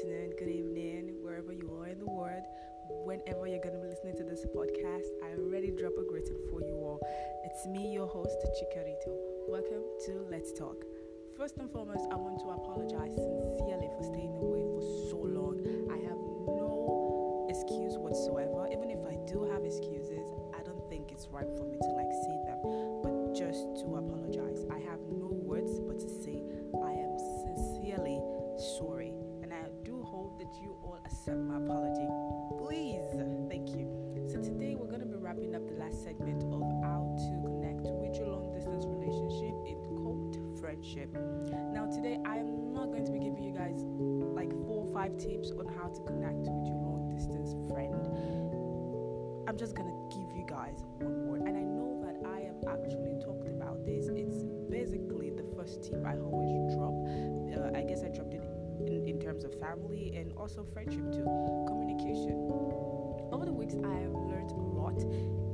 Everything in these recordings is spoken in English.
afternoon, good evening, wherever you are in the world, whenever you're going to be listening to this podcast. I already drop a greeting for you all. It's me, your host, Chikarito. Welcome to Let's Talk. First and foremost, I want to apologize sincerely for staying away for so long. I have no excuse whatsoever. Even if I do have excuses, I don't think it's right for me to segment of how to connect with your long distance relationship in quote friendship. Now today I'm not going to be giving you guys like four or five tips on how to connect with your long distance friend. I'm just gonna give you guys one word, and I know that I have actually talked about this. It's basically the first tip I always drop. Uh, I guess I dropped it in, in terms of family and also friendship too. Communication. Over the weeks, I have learned a lot,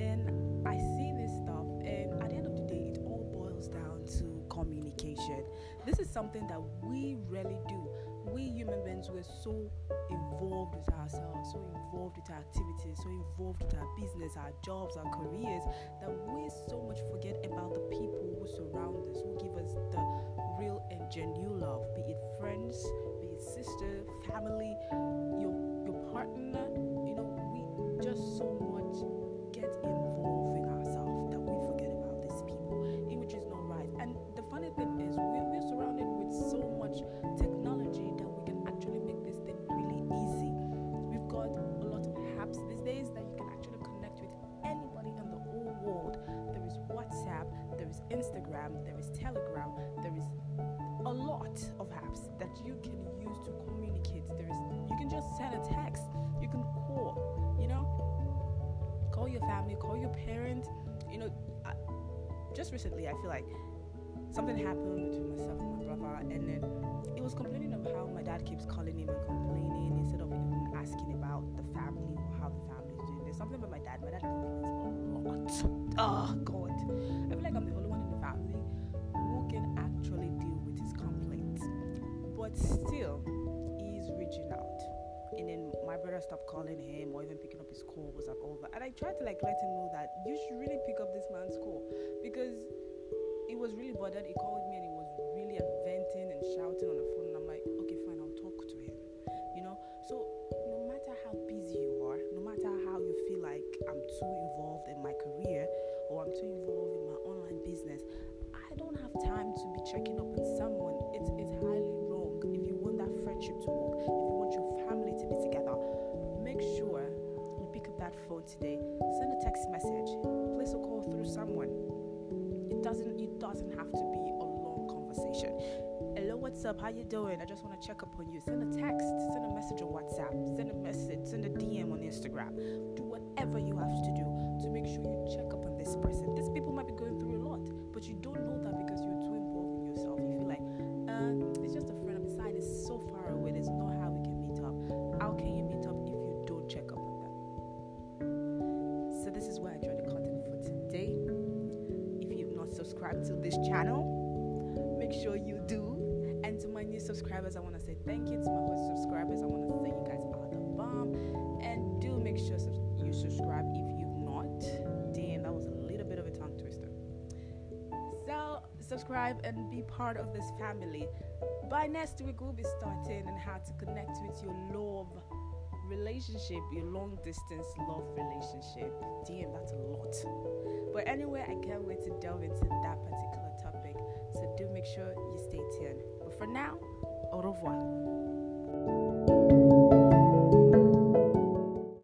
and I see this stuff, and at the end of the day, it all boils down to communication. This is something that we really do. We human beings we're so involved with ourselves, so involved with our activities, so involved with our business, our jobs, our careers, that we so much forget about funny thing is, we're, we're surrounded with so much technology that we can actually make this thing really easy. We've got a lot of apps these days that you can actually connect with anybody in the whole world. There is WhatsApp, there is Instagram, there is Telegram, there is a lot of apps that you can use to communicate. There is you can just send a text, you can call, you know, call your family, call your parents. You know, I, just recently I feel like something happened between myself and my brother, and then he was complaining of how my dad keeps calling him and complaining instead of even asking about the family or how the family is doing. There's something about my dad. My dad complains a lot. Oh God, I feel like I'm the only one in the family who can actually deal with his complaints, but still, he's reaching out. And then my brother stopped calling him or even picking up his calls and all that. And I tried to like let him know that you should really pick up this man's call because bothered. He called me and he was really venting and shouting on the phone. And I'm like, okay, fine, I'll talk to him. You know? So no matter how busy you are, no matter how you feel like I'm too involved in my career or I'm too involved in my online business, I don't have time to be checking up on someone. It's it's highly wrong. If you want that friendship to work, if you want your family to be together, make sure you pick up that phone today. Send a text message. Doesn't have to be a long conversation. Hello what's up? How you doing? I just want to check up on you. Send a text send a message on whatsapp send a message send a dm on instagram. Do whatever you have to do subscribed to this channel, make sure you do. And to my new subscribers, I want to say thank you. To my old subscribers, I want to say you guys are the bomb. And do make sure you subscribe if you've not. Damn, that was a little bit of a tongue twister. So, subscribe and be part of this family. By next week, we'll be starting on how to connect with your love relationship, your long distance love relationship. Damn, that's a lot. But anyway, I can't wait to delve into that particular topic. So do make sure you stay tuned. But for now, au revoir.